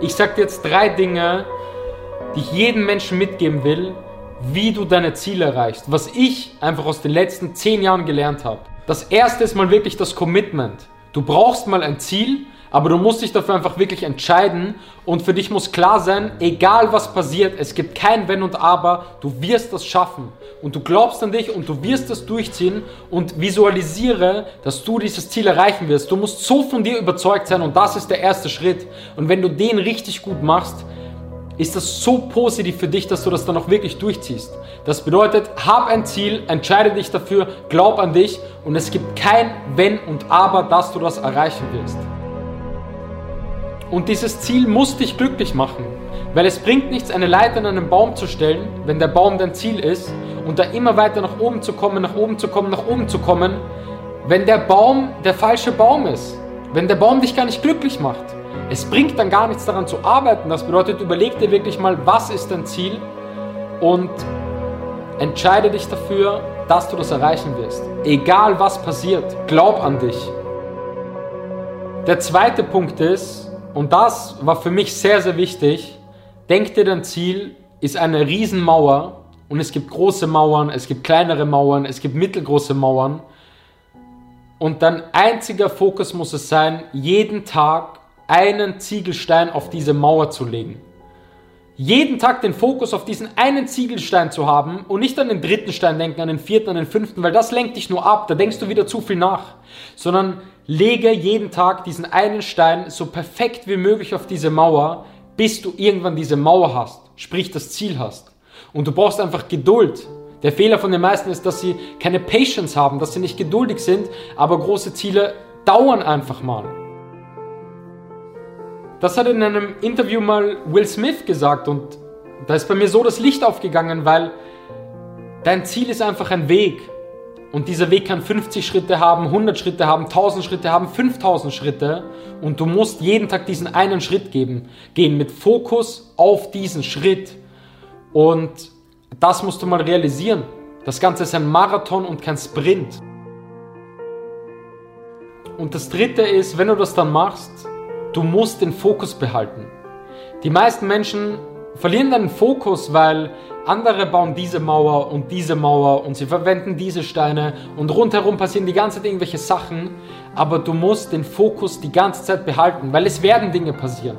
Ich sag dir jetzt drei Dinge, die ich jedem Menschen mitgeben will, wie du deine Ziele erreichst. Was ich einfach aus den letzten zehn Jahren gelernt habe. Das erste ist mal wirklich das Commitment. Du brauchst mal ein Ziel, aber du musst dich dafür einfach wirklich entscheiden und für dich muss klar sein, egal was passiert, es gibt kein Wenn und Aber, du wirst das schaffen und du glaubst an dich und du wirst das durchziehen und visualisiere, dass du dieses Ziel erreichen wirst. Du musst so von dir überzeugt sein und das ist der erste Schritt und wenn du den richtig gut machst, ist das so positiv für dich, dass du das dann auch wirklich durchziehst. Das bedeutet, hab ein Ziel, entscheide dich dafür, glaub an dich und es gibt kein Wenn und Aber, dass du das erreichen wirst. Und dieses Ziel muss dich glücklich machen. Weil es bringt nichts, eine Leiter an einen Baum zu stellen, wenn der Baum dein Ziel ist, und da immer weiter nach oben zu kommen, nach oben zu kommen, nach oben zu kommen, wenn der Baum der falsche Baum ist. Wenn der Baum dich gar nicht glücklich macht. Es bringt dann gar nichts daran zu arbeiten. Das bedeutet, überleg dir wirklich mal, was ist dein Ziel und entscheide dich dafür, dass du das erreichen wirst. Egal was passiert, glaub an dich. Der zweite Punkt ist, und das war für mich sehr, sehr wichtig. Denk dir, dein Ziel ist eine Riesenmauer und es gibt große Mauern, es gibt kleinere Mauern, es gibt mittelgroße Mauern. Und dein einziger Fokus muss es sein, jeden Tag einen Ziegelstein auf diese Mauer zu legen. Jeden Tag den Fokus auf diesen einen Ziegelstein zu haben und nicht an den dritten Stein denken, an den vierten, an den fünften, weil das lenkt dich nur ab, da denkst du wieder zu viel nach, sondern lege jeden Tag diesen einen Stein so perfekt wie möglich auf diese Mauer, bis du irgendwann diese Mauer hast, sprich das Ziel hast. Und du brauchst einfach Geduld. Der Fehler von den meisten ist, dass sie keine Patience haben, dass sie nicht geduldig sind, aber große Ziele dauern einfach mal. Das hat in einem Interview mal Will Smith gesagt und da ist bei mir so das Licht aufgegangen, weil dein Ziel ist einfach ein Weg. Und dieser Weg kann 50 Schritte haben, 100 Schritte haben, 1000 Schritte haben, 5000 Schritte. Und du musst jeden Tag diesen einen Schritt geben, gehen mit Fokus auf diesen Schritt. Und das musst du mal realisieren. Das Ganze ist ein Marathon und kein Sprint. Und das dritte ist, wenn du das dann machst, Du musst den Fokus behalten. Die meisten Menschen verlieren den Fokus, weil andere bauen diese Mauer und diese Mauer und sie verwenden diese Steine und rundherum passieren die ganze Zeit irgendwelche Sachen, aber du musst den Fokus die ganze Zeit behalten, weil es werden Dinge passieren.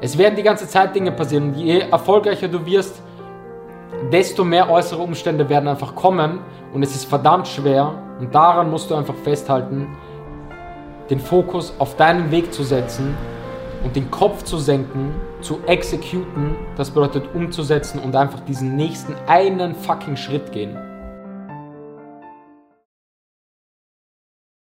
Es werden die ganze Zeit Dinge passieren. Je erfolgreicher du wirst, desto mehr äußere Umstände werden einfach kommen. Und es ist verdammt schwer. Und daran musst du einfach festhalten, den Fokus auf deinen Weg zu setzen und den Kopf zu senken, zu exekuten, das bedeutet umzusetzen und einfach diesen nächsten einen fucking Schritt gehen.